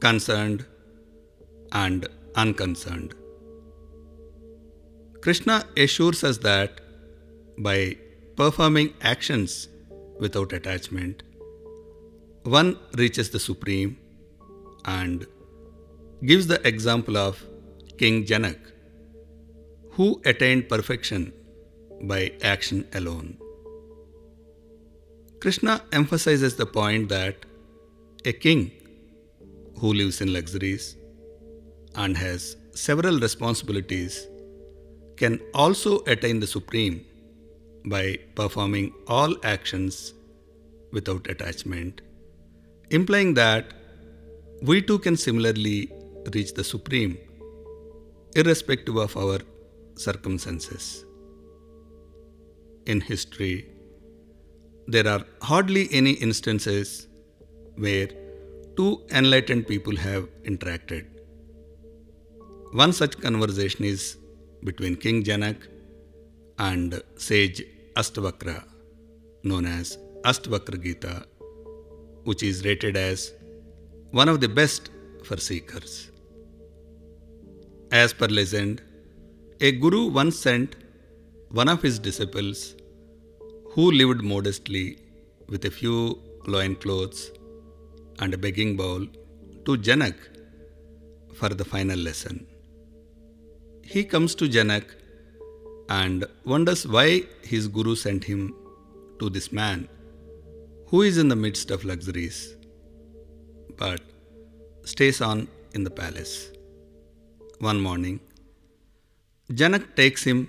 concerned, and unconcerned. Krishna assures us that by performing actions without attachment, one reaches the Supreme and gives the example of King Janak, who attained perfection by action alone. Krishna emphasizes the point that a king who lives in luxuries and has several responsibilities can also attain the supreme by performing all actions without attachment, implying that we too can similarly reach the supreme irrespective of our circumstances. In history, there are hardly any instances where two enlightened people have interacted. One such conversation is between King Janak and sage Astavakra, known as Astavakra Gita, which is rated as one of the best for seekers. As per legend, a guru once sent one of his disciples who lived modestly with a few loin clothes and a begging bowl to Janak for the final lesson. He comes to Janak and wonders why his guru sent him to this man who is in the midst of luxuries but stays on in the palace. One morning, Janak takes him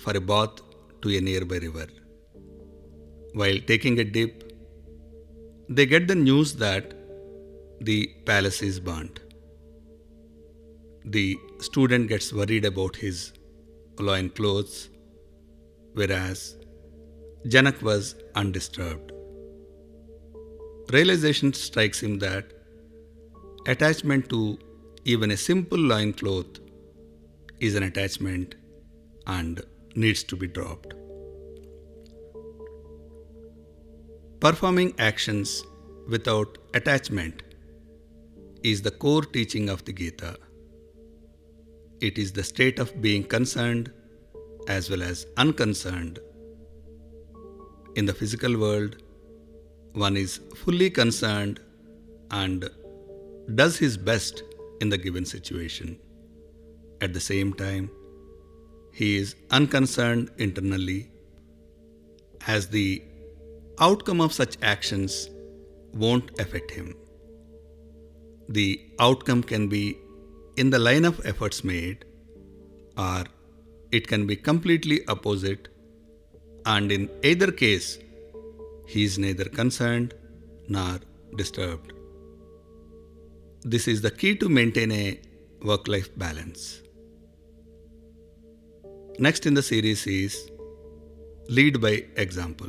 for a bath to a nearby river. While taking a dip, they get the news that the palace is burnt. The student gets worried about his loin clothes, whereas Janak was undisturbed. Realization strikes him that attachment to even a simple loin cloth is an attachment and needs to be dropped. Performing actions without attachment is the core teaching of the Gita. It is the state of being concerned as well as unconcerned. In the physical world, one is fully concerned and does his best in the given situation. At the same time, he is unconcerned internally as the outcome of such actions won't affect him. The outcome can be in the line of efforts made, or it can be completely opposite, and in either case, he is neither concerned nor disturbed. This is the key to maintain a work life balance. Next in the series is Lead by Example.